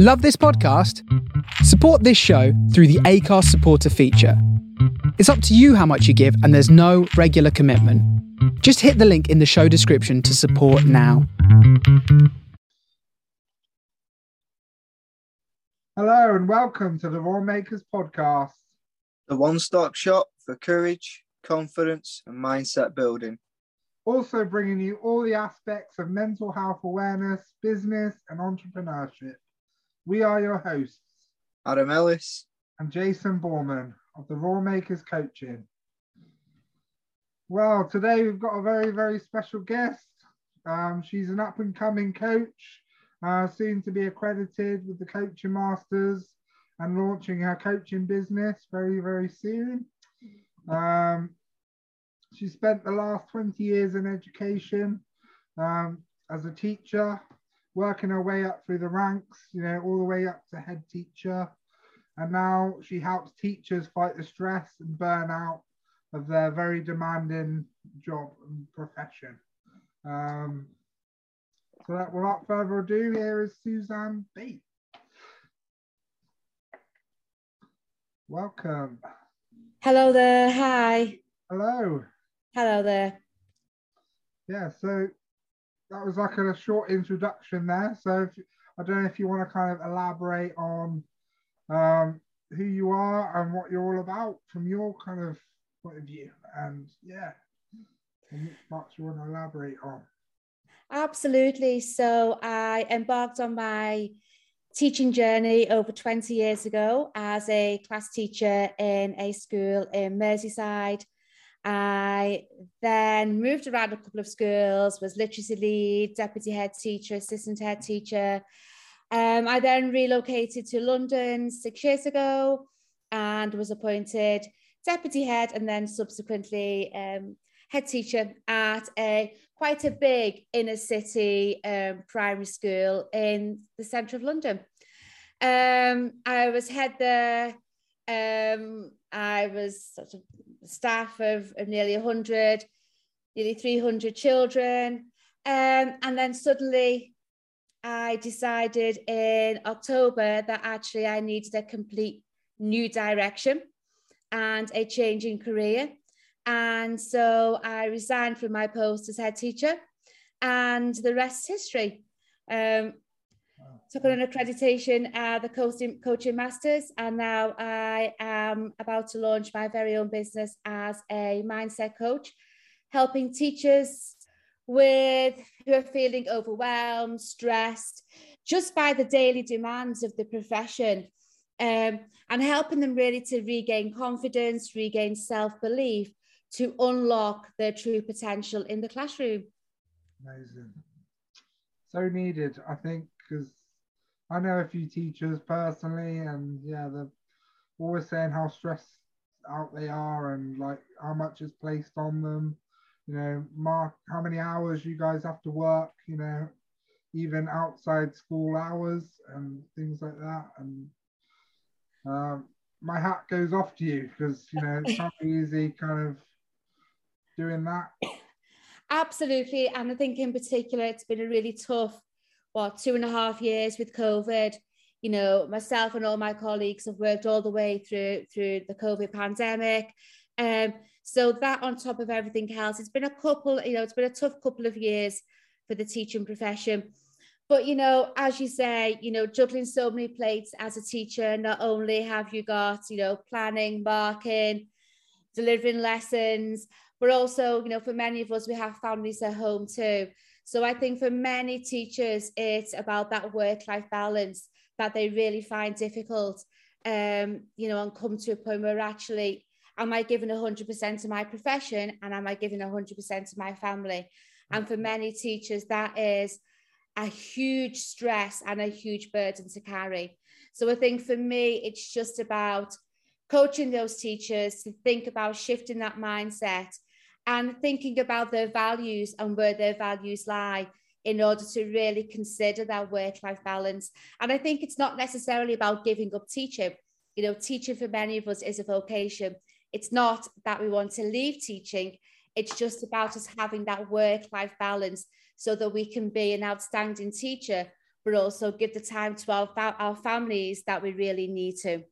Love this podcast? Support this show through the Anchor supporter feature. It's up to you how much you give, and there's no regular commitment. Just hit the link in the show description to support now. Hello and welcome to the Raw Makers podcast. The one stop shop for courage, confidence, and mindset building. Also, bringing you all the aspects of mental health awareness, business, and entrepreneurship. We are your hosts, Adam Ellis. and Jason Borman of the Raw Makers Coaching. Well, today we've got a very, very special guest. Um, she's an up and coming coach, uh, soon to be accredited with the Coaching Masters and launching her coaching business very, very soon. Um, she spent the last 20 years in education um, as a teacher, working her way up through the ranks, you know, all the way up to head teacher. And now she helps teachers fight the stress and burnout of their very demanding job and profession. Um, so that without further ado, here is Suzanne Bates. Welcome. Hello there. Hi. Hello. Hello there. Yeah, so that was like a short introduction there. So if, I don't know if you want to kind of elaborate on um, who you are and what you're all about from your kind of point of view. And yeah, and what much you want to elaborate on. Absolutely. So I embarked on my teaching journey over 20 years ago as a class teacher in a school in Merseyside. I then moved around a couple of schools, was literacy lead, deputy head teacher, assistant head teacher. Um, I then relocated to London six years ago and was appointed deputy head and then subsequently um, head teacher at a quite a big inner city um, primary school in the centre of London. Um, I was head there. Um, I was sort of staff of, of nearly 100, nearly 300 children. Um, and then suddenly I decided in October that actually I needed a complete new direction and a change in career. And so I resigned from my post as head teacher, and the rest is history. Um, took on an accreditation at the coaching, coaching masters, and now I am about to launch my very own business as a mindset coach, helping teachers with who are feeling overwhelmed, stressed, just by the daily demands of the profession, um, and helping them really to regain confidence, regain self belief, to unlock their true potential in the classroom. Amazing. So needed, I think, because I know a few teachers personally, and yeah, they're always saying how stressed out they are and like how much is placed on them. You know, mark how many hours you guys have to work, you know, even outside school hours and things like that. And um, my hat goes off to you because, you know, it's not easy kind of doing that. Absolutely. And I think in particular, it's been a really tough, what, two and a half years with COVID. You know, myself and all my colleagues have worked all the way through through the COVID pandemic. Um, so that on top of everything else, it's been a couple, you know, it's been a tough couple of years for the teaching profession. But you know, as you say, you know, juggling so many plates as a teacher, not only have you got, you know, planning, marking, delivering lessons, but also, you know, for many of us, we have families at home too. So I think for many teachers, it's about that work-life balance that they really find difficult. Um, you know, and come to a point where actually, am I giving 100% to my profession and am I giving 100% to my family? And for many teachers, that is a huge stress and a huge burden to carry. So I think for me, it's just about coaching those teachers to think about shifting that mindset and thinking about their values and where their values lie in order to really consider that work life balance. And I think it's not necessarily about giving up teaching. You know, teaching for many of us is a vocation. It's not that we want to leave teaching, it's just about us having that work life balance so that we can be an outstanding teacher, but also give the time to our, our families that we really need to.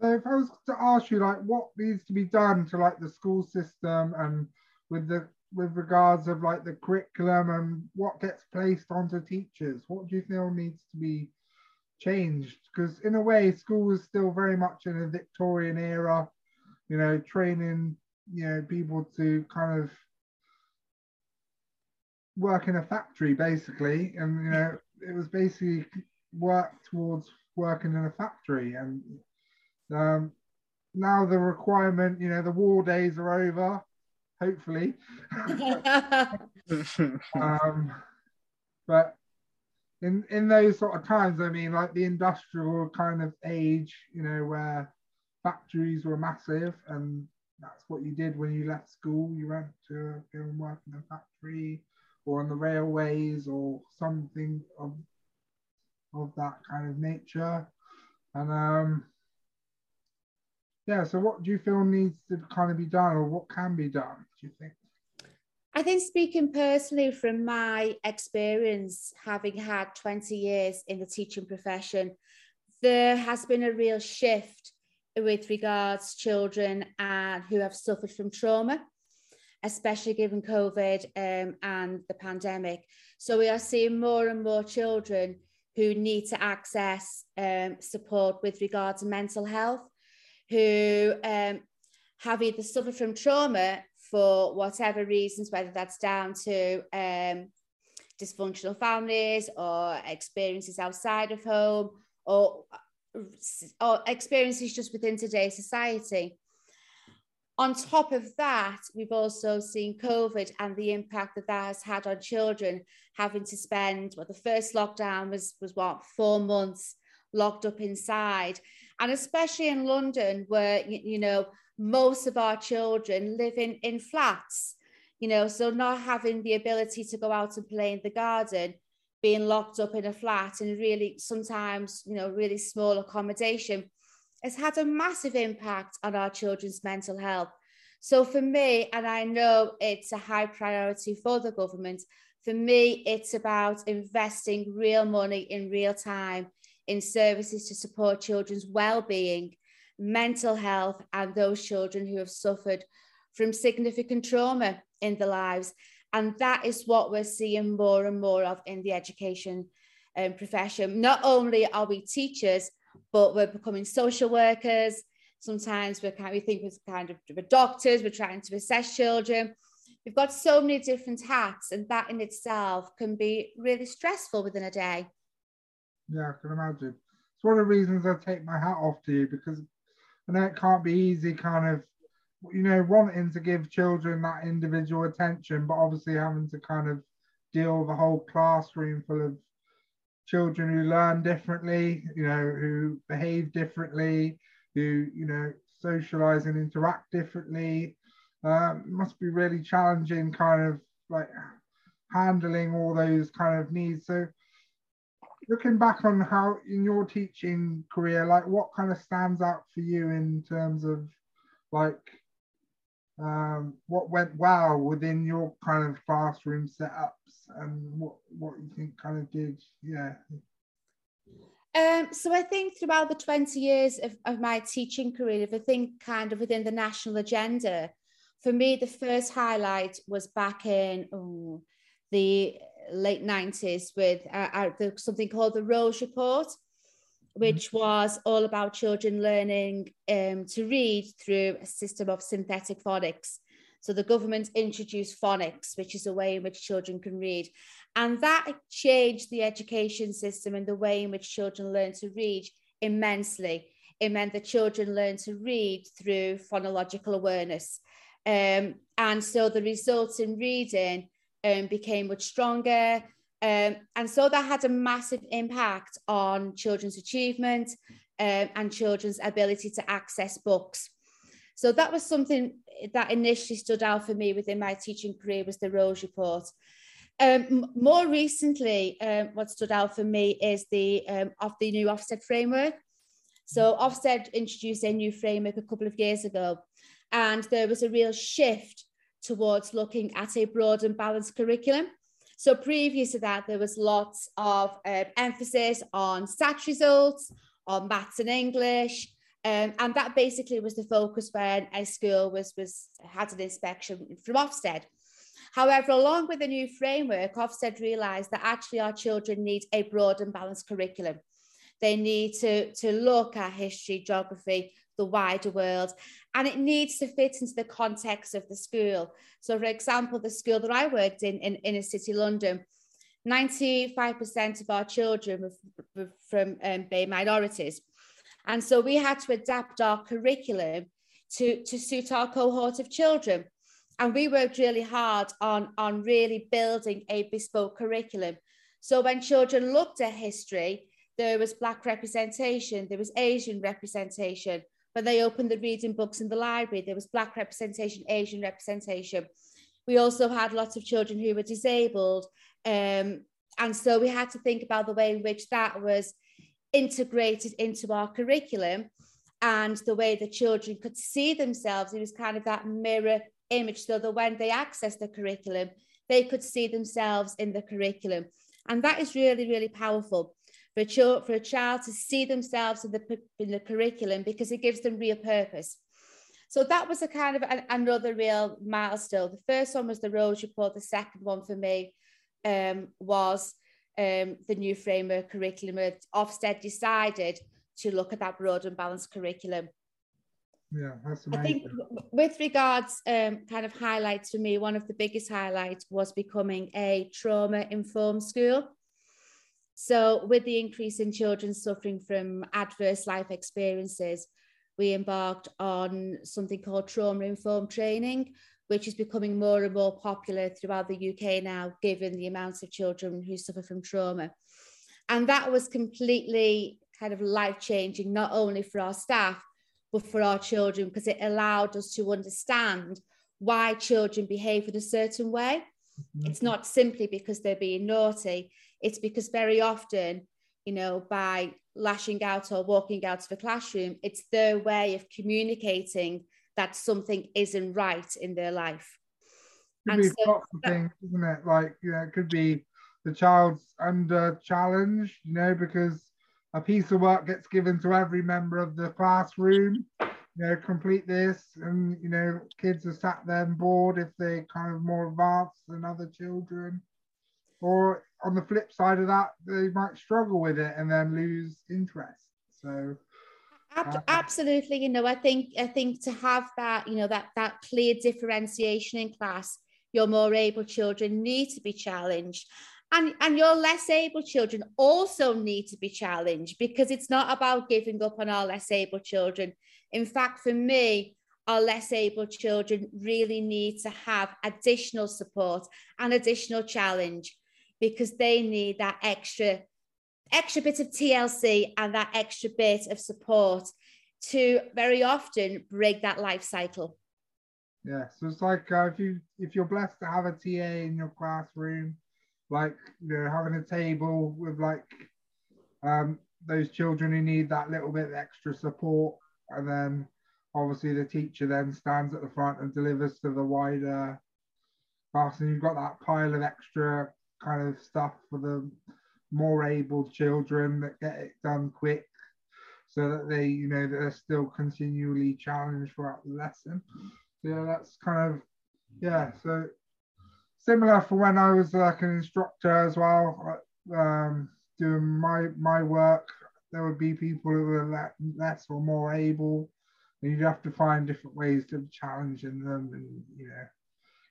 So if I was to ask you like what needs to be done to like the school system and with the with regards of like the curriculum and what gets placed onto teachers, what do you feel needs to be changed? Because in a way, school is still very much in a Victorian era, you know, training you know people to kind of work in a factory basically, and you know it was basically work towards working in a factory and um, now the requirement, you know, the war days are over, hopefully. um, but in in those sort of times, I mean, like the industrial kind of age, you know, where factories were massive, and that's what you did when you left school. You went to go and work in a factory or on the railways or something of of that kind of nature. And um, yeah, so what do you feel needs to kind of be done or what can be done, do you think? I think speaking personally from my experience, having had 20 years in the teaching profession, there has been a real shift with regards children and who have suffered from trauma, especially given COVID um, and the pandemic. So we are seeing more and more children who need to access um, support with regard to mental health, who um, have either suffered from trauma for whatever reasons, whether that's down to um, dysfunctional families or experiences outside of home or, or experiences just within today's society. On top of that, we've also seen COVID and the impact that that has had on children having to spend, well, the first lockdown was, was what, four months locked up inside. And especially in London, where, you, know, most of our children live in, in flats, you know, so not having the ability to go out and play in the garden, being locked up in a flat and really sometimes, you know, really small accommodation has had a massive impact on our children's mental health. So for me, and I know it's a high priority for the government, for me, it's about investing real money in real time in services to support children's well-being, mental health, and those children who have suffered from significant trauma in their lives. And that is what we're seeing more and more of in the education um, profession. Not only are we teachers, but we're becoming social workers. Sometimes we're kind, we think we're kind of we're doctors, we're trying to assess children. We've got so many different hats, and that in itself can be really stressful within a day. Yeah, I can imagine. It's one of the reasons I take my hat off to you because I know it can't be easy, kind of, you know, wanting to give children that individual attention, but obviously having to kind of deal with a whole classroom full of children who learn differently, you know, who behave differently, who, you know, socialize and interact differently. Um, must be really challenging, kind of like handling all those kind of needs. So, looking back on how in your teaching career, like what kind of stands out for you in terms of like um, what went well within your kind of classroom setups and what what you think kind of did yeah? Um, so I think throughout the 20 years of, of my teaching career, if I think kind of within the national agenda, for me, the first highlight was back in oh, the late 90s with uh, the, something called the Rose Report, which was all about children learning um, to read through a system of synthetic phonics. So the government introduced phonics, which is a way in which children can read. And that changed the education system and the way in which children learn to read immensely. It meant that children learn to read through phonological awareness. Um, and so the results in reading um, became much stronger. Um, and so that had a massive impact on children's achievement um, and children's ability to access books. So that was something that initially stood out for me within my teaching career was the Rose Report. Um, more recently, um, what stood out for me is the um, of the new Ofsted framework. So Ofsted introduced a new framework a couple of years ago, and there was a real shift towards looking at a broad and balanced curriculum. So previous to that, there was lots of um, emphasis on SAT results, on maths and English, um, and that basically was the focus when a school was, was had an inspection from Ofsted. However, along with the new framework, Ofsted realised that actually our children need a broad and balanced curriculum. They need to, to look at history, geography, the wider world, and it needs to fit into the context of the school. So, for example, the school that I worked in, in inner city London, 95% of our children were, from um, BAME minorities. And so we had to adapt our curriculum to, to suit our cohort of children. And we worked really hard on, on really building a bespoke curriculum. So when children looked at history, there was Black representation, there was Asian representation. When they opened the reading books in the library, there was Black representation, Asian representation. We also had lots of children who were disabled. Um, and so we had to think about the way in which that was integrated into our curriculum and the way the children could see themselves. It was kind of that mirror image so that when they access the curriculum, they could see themselves in the curriculum. And that is really, really powerful for a, child, for a child to see themselves in the, in the curriculum because it gives them real purpose. So that was a kind of an, another real milestone. The first one was the Rose Report. The second one for me um, was um, the new framework curriculum. Ofsted decided to look at that broad and balanced curriculum. Yeah, that's amazing. I think with regards um, kind of highlights for me, one of the biggest highlights was becoming a trauma informed school. So, with the increase in children suffering from adverse life experiences, we embarked on something called trauma informed training, which is becoming more and more popular throughout the UK now, given the amounts of children who suffer from trauma. And that was completely kind of life changing, not only for our staff, but for our children, because it allowed us to understand why children behave in a certain way. Mm-hmm. It's not simply because they're being naughty, it's because very often, you know, by lashing out or walking out of a classroom, it's their way of communicating that something isn't right in their life. Could and be so, lots of things, isn't it? Like, you know, it could be the child's under challenge, you know, because a piece of work gets given to every member of the classroom, you know, complete this, and you know, kids are sat there and bored if they're kind of more advanced than other children. Or on the flip side of that, they might struggle with it and then lose interest. So uh, absolutely you know i think i think to have that you know that that clear differentiation in class your more able children need to be challenged. And and your less able children also need to be challenged because it's not about giving up on our less able children. In fact for me our less able children really need to have additional support and additional challenge because they need that extra extra bit of TLC and that extra bit of support to very often break that life cycle. Yeah, so it's like uh, if you if you're blessed to have a TA in your classroom, like you know having a table with like um, those children who need that little bit of extra support, and then obviously the teacher then stands at the front and delivers to the wider class, and you've got that pile of extra kind of stuff for the more able children that get it done quick so that they, you know, they're still continually challenged throughout the lesson. So yeah, that's kind of, yeah, so similar for when I was like an instructor as well, um, doing my, my work, there would be people who were less or more able, and you'd have to find different ways of challenging them and, you know,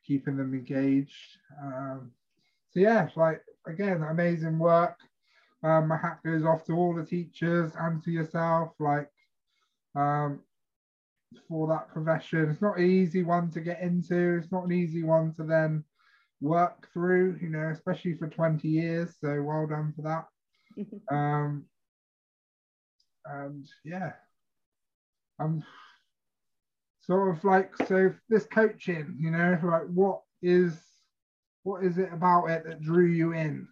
keeping them engaged. Um, so yeah, like again, amazing work. Um, my hat goes off to all the teachers and to yourself, like um, for that profession. It's not an easy one to get into. It's not an easy one to then work through, you know, especially for 20 years. So well done for that. um, and yeah, I'm sort of like, so this coaching, you know, like what is what is it about it that drew you in?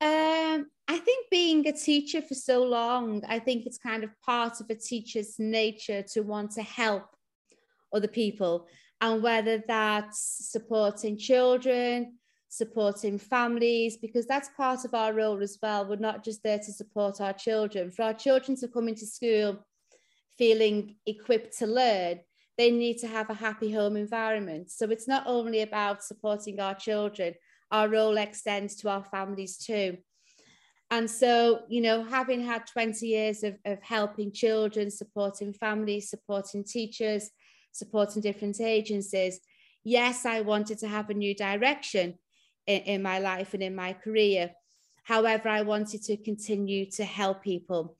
Um, I think being a teacher for so long, I think it's kind of part of a teacher's nature to want to help other people. And whether that's supporting children, supporting families, because that's part of our role as well. We're not just there to support our children. For our children to come into school feeling equipped to learn, they need to have a happy home environment. So it's not only about supporting our children, our role extends to our families too. And so, you know, having had 20 years of, of helping children, supporting families, supporting teachers, supporting different agencies, yes, I wanted to have a new direction in, in my life and in my career. However, I wanted to continue to help people.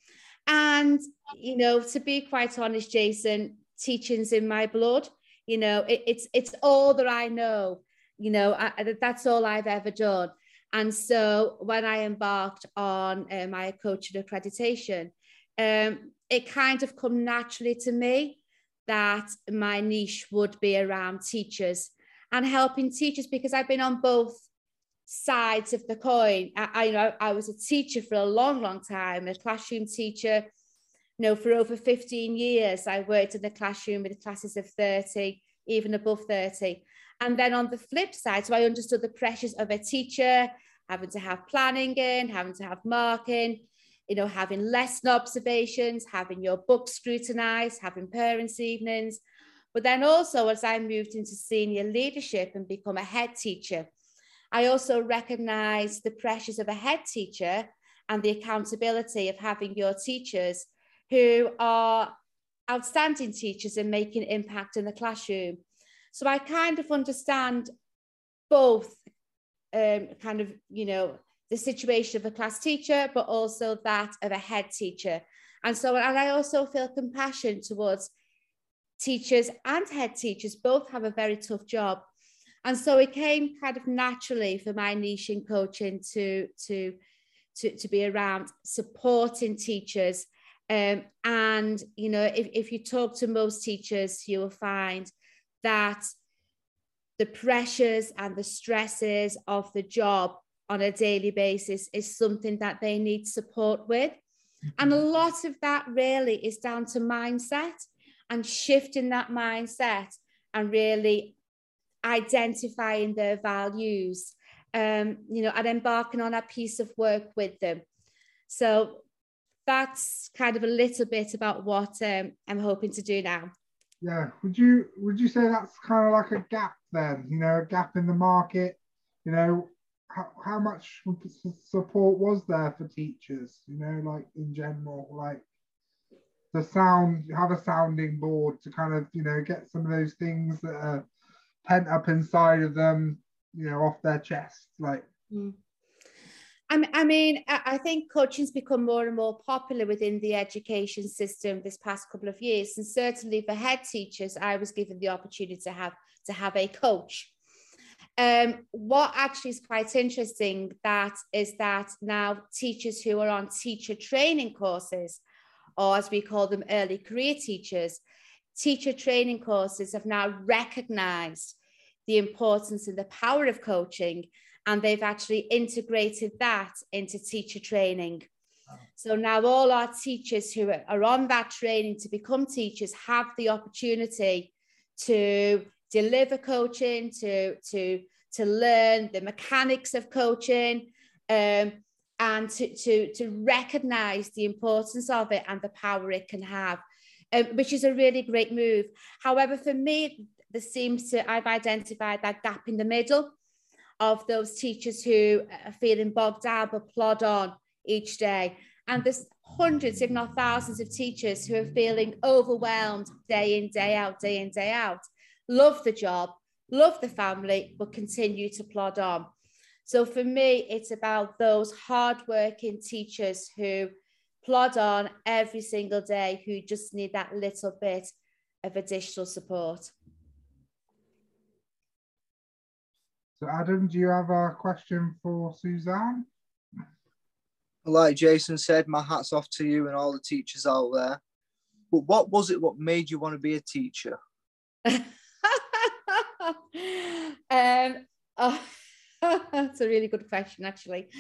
And, you know, to be quite honest, Jason, teaching's in my blood. You know, it, it's it's all that I know. You know, I, that's all I've ever done. And so when I embarked on uh, my coaching accreditation, um, it kind of come naturally to me that my niche would be around teachers and helping teachers because I've been on both sides of the coin. I, I you know I was a teacher for a long, long time, a classroom teacher. You know, for over 15 years, I worked in the classroom with classes of 30, even above 30. And then on the flip side, so I understood the pressures of a teacher, having to have planning in, having to have marking, you know, having lesson observations, having your book scrutinized, having parents' evenings. But then also, as I moved into senior leadership and become a head teacher, I also recognize the pressures of a head teacher and the accountability of having your teachers who are outstanding teachers and making impact in the classroom. So I kind of understand both um, kind of, you know, the situation of a class teacher, but also that of a head teacher. And so, and I also feel compassion towards teachers and head teachers, both have a very tough job. And so it came kind of naturally for my niche in coaching to, to, to, to be around supporting teachers. Um, and, you know, if, if you talk to most teachers, you will find that the pressures and the stresses of the job on a daily basis is something that they need support with. And a lot of that really is down to mindset and shifting that mindset and really identifying their values, um, you know, and embarking on a piece of work with them. So that's kind of a little bit about what um, I'm hoping to do now. Yeah, would you would you say that's kind of like a gap then? You know, a gap in the market. You know, how, how much support was there for teachers? You know, like in general, like the sound, have a sounding board to kind of you know get some of those things that are pent up inside of them, you know, off their chest, like. Mm. I mean, I think coaching's become more and more popular within the education system this past couple of years, and certainly for head teachers, I was given the opportunity to have to have a coach. Um, what actually is quite interesting that is that now teachers who are on teacher training courses, or as we call them, early career teachers, teacher training courses have now recognized the importance and the power of coaching, and they've actually integrated that into teacher training. So now all our teachers who are on that training to become teachers have the opportunity to deliver coaching, to, to, to learn the mechanics of coaching, um, and to, to, to recognize the importance of it and the power it can have um, which is a really great move. However, for me, there seems to, I've identified that gap in the middle of those teachers who uh, are feeling bogged down but plod on each day. And there's hundreds, if not thousands, of teachers who are feeling overwhelmed day in, day out, day in, day out. Love the job, love the family, but continue to plod on. So for me, it's about those hardworking teachers who plod on every single day who just need that little bit of additional support. So, Adam, do you have a question for Suzanne? Like Jason said, my hat's off to you and all the teachers out there. But what was it what made you want to be a teacher? um, oh, that's a really good question, actually.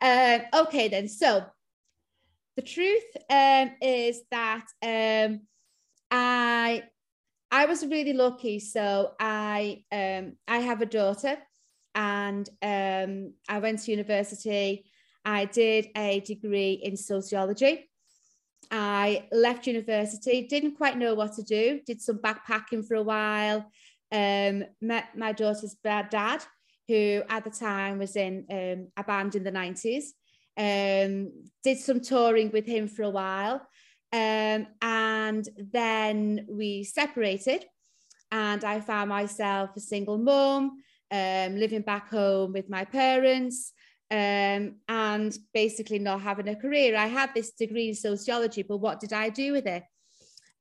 Um, okay, then. So, the truth um, is that um, I I was really lucky. So I um, I have a daughter and um, I went to university. I did a degree in sociology. I left university, didn't quite know what to do, did some backpacking for a while, um, met my daughter's dad, who at the time was in um, a band in the 90s, um, did some touring with him for a while. Um, and then we separated, and I found myself a single mum, um, living back home with my parents, um, and basically not having a career. I had this degree in sociology, but what did I do with it?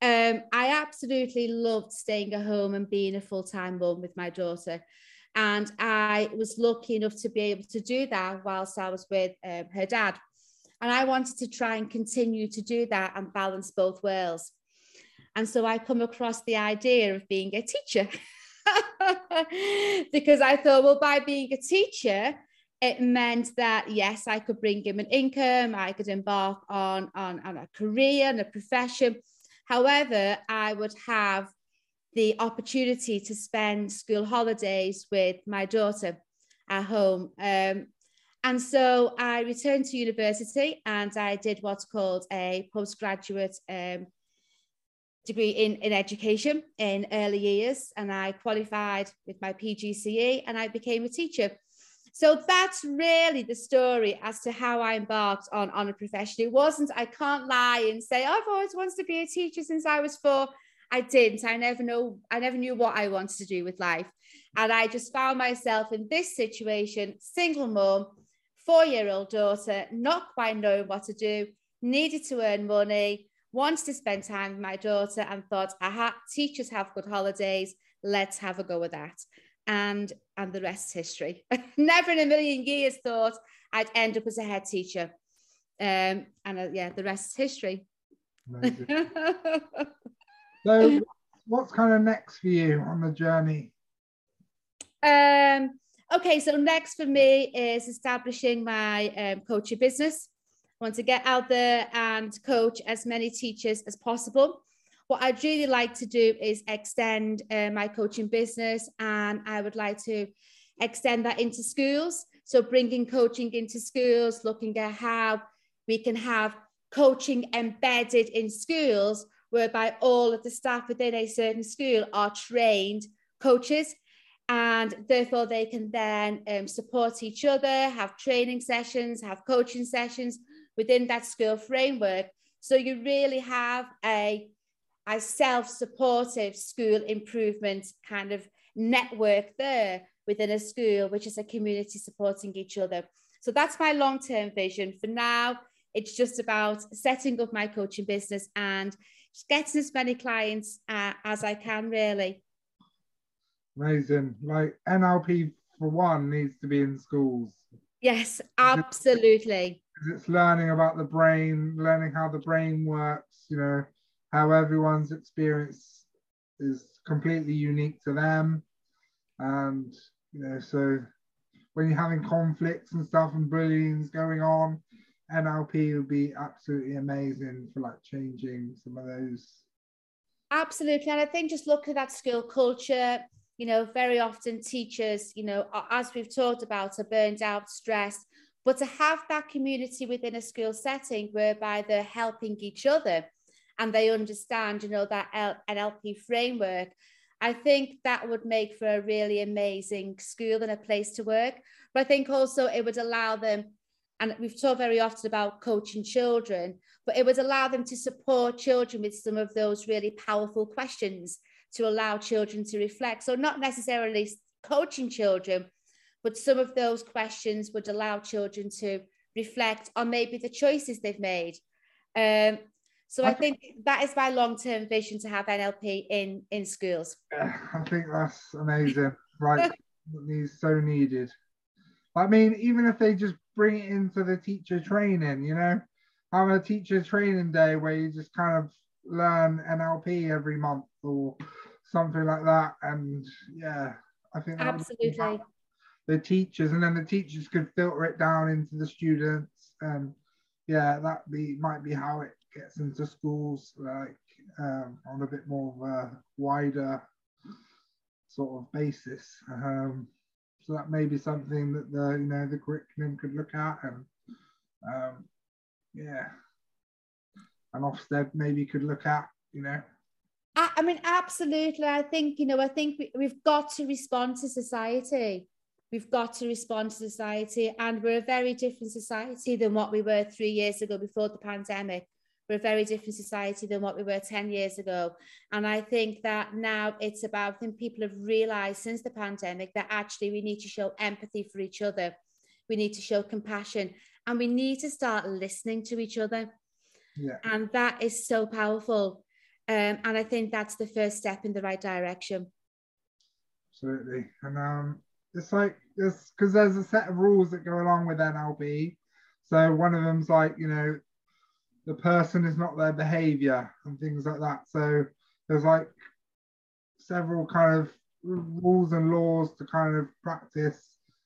Um, I absolutely loved staying at home and being a full time mum with my daughter. And I was lucky enough to be able to do that whilst I was with um, her dad. And I wanted to try and continue to do that and balance both worlds. And so I come across the idea of being a teacher because I thought, well, by being a teacher, it meant that yes, I could bring him an income, I could embark on, on, on a career and a profession. However, I would have the opportunity to spend school holidays with my daughter at home. Um, and so I returned to university and I did what's called a postgraduate um, degree in, in education in early years. And I qualified with my PGCE and I became a teacher. So that's really the story as to how I embarked on, on a profession. It wasn't, I can't lie and say, I've always wanted to be a teacher since I was four. I didn't. I never know, I never knew what I wanted to do with life. And I just found myself in this situation, single mom, four year old daughter, not quite knowing what to do, needed to earn money, wanted to spend time with my daughter, and thought, aha, teachers have good holidays. Let's have a go with that. And and the rest is history. Never in a million years thought I'd end up as a head teacher. Um, and uh, yeah, the rest is history. so, what's kind of next for you on the journey? Um, Okay, so next for me is establishing my um, coaching business. I want to get out there and coach as many teachers as possible. What I'd really like to do is extend uh, my coaching business, and I would like to extend that into schools. So, bringing coaching into schools, looking at how we can have coaching embedded in schools, whereby all of the staff within a certain school are trained coaches and therefore they can then um, support each other, have training sessions, have coaching sessions within that school framework. So you really have a, a self-supportive school improvement kind of network there within a school, which is a community supporting each other. So that's my long-term vision. For now, it's just about setting up my coaching business and getting as many clients uh, as I can, really. Amazing. Like NLP for one needs to be in schools. Yes, absolutely. It's learning about the brain, learning how the brain works, you know, how everyone's experience is completely unique to them. And, you know, so when you're having conflicts and stuff and bullying's going on, NLP would be absolutely amazing for like changing some of those. Absolutely. And I think just look at that school culture, you know, very often teachers, you know, as we've talked about, are burned out, stressed. But to have that community within a school setting whereby they're helping each other and they understand, you know, that NLP framework, I think that would make for a really amazing school and a place to work. But I think also it would allow them, and we've talked very often about coaching children, but it would allow them to support children with some of those really powerful questions to allow children to reflect. So, not necessarily coaching children, but some of those questions would allow children to reflect on maybe the choices they've made. Um, so I, think that is my long-term vision to have NLP in in schools. Yeah, I think that's amazing. Right, it's so needed. I mean, even if they just bring it into the teacher training, you know, having a teacher training day where you just kind of learn NLP every month or something like that. And yeah, I think absolutely. the teachers, and then the teachers could filter it down into the students, and yeah, that be might be how it gets into schools, like um, on a bit more of a wider sort of basis. Um, so that may be something that the you know the curriculum could look at. And um, yeah and Ofsted maybe could look at you know I, I mean absolutely I think you know I think we, we've got to respond to society we've got to respond to society and we're a very different society than what we were three years ago before the pandemic we're a very different society than what we were 10 years ago. And I think that now it's about, I think people have realized since the pandemic that actually we need to show empathy for each other. We need to show compassion and we need to start listening to each other. Yeah. And that is so powerful. Um, and I think that's the first step in the right direction. Absolutely. And um, it's like this because there's a set of rules that go along with NLP. So one of them's like, you know, the person is not their behavior and things like that. So there's like several kind of rules and laws to kind of practice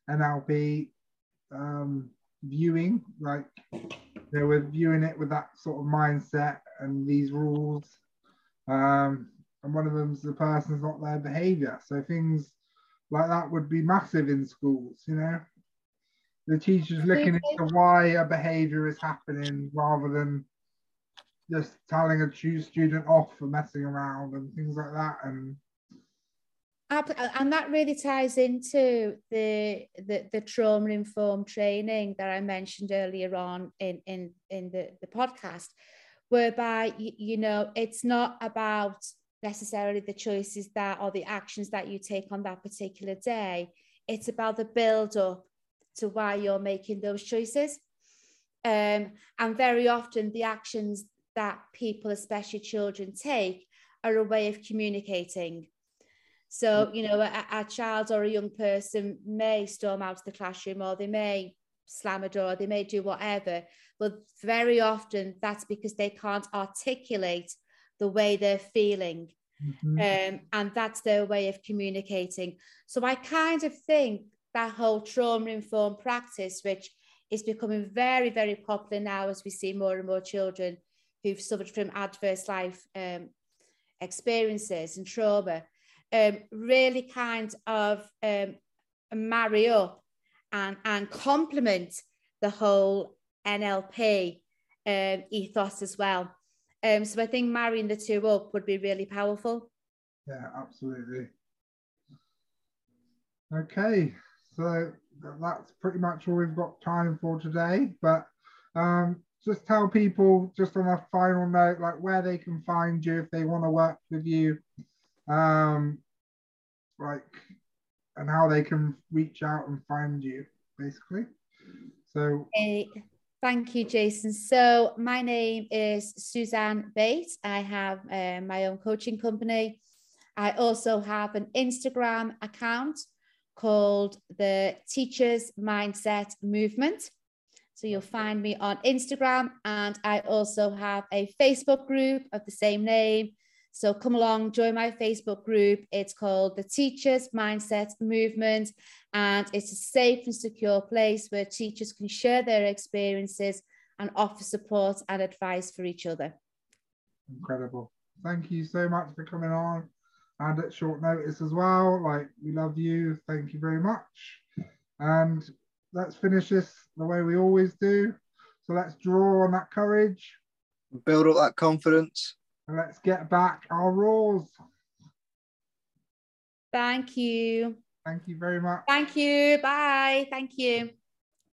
NLP um, viewing, like they were viewing it with that sort of mindset and these rules. Um, and one of them's the person's not their behavior. So things like that would be massive in schools, you know the teacher's looking into why a behavior is happening rather than just telling a student off for messing around and things like that and and that really ties into the the, the trauma informed training that I mentioned earlier on in in in the, the podcast whereby you, know it's not about necessarily the choices that or the actions that you take on that particular day it's about the build up to why you're making those choices. Um, and very often the actions that people, especially children, take are a way of communicating. So, you know, a, a, child or a young person may storm out of the classroom or they may slam a door, they may do whatever. But very often that's because they can't articulate the way they're feeling. Mm-hmm. Um, and that's their way of communicating. So I kind of think that whole trauma informed practice, which is becoming very, very popular now as we see more and more children who've suffered from adverse life um, experiences and trauma, um, really kind of um, marry up and, and complement the whole NLP um, ethos as well. Um, so I think marrying the two up would be really powerful. Yeah, absolutely. Okay, so that's pretty much all we've got time for today. But um, just tell people, just on a final note, like where they can find you if they want to work with you, um, like, and how they can reach out and find you, basically. So. Hey, thank you, Jason. So my name is Suzanne Bates. I have uh, my own coaching company. I also have an Instagram account called the Teachers Mindset Movement. So you'll find me on Instagram, and I also have a Facebook group of the same name. So come along, join my Facebook group. It's called the Teachers Mindset Movement, and it's a safe and secure place where teachers can share their experiences and offer support and advice for each other. Incredible. Thank you so much for coming on and at short notice as well. Like, we love you. Thank you very much. And let's finish this the way we always do. So let's draw on that courage, build up that confidence, and let's get back our rules. Thank you. Thank you very much. Thank you. Bye. Thank you.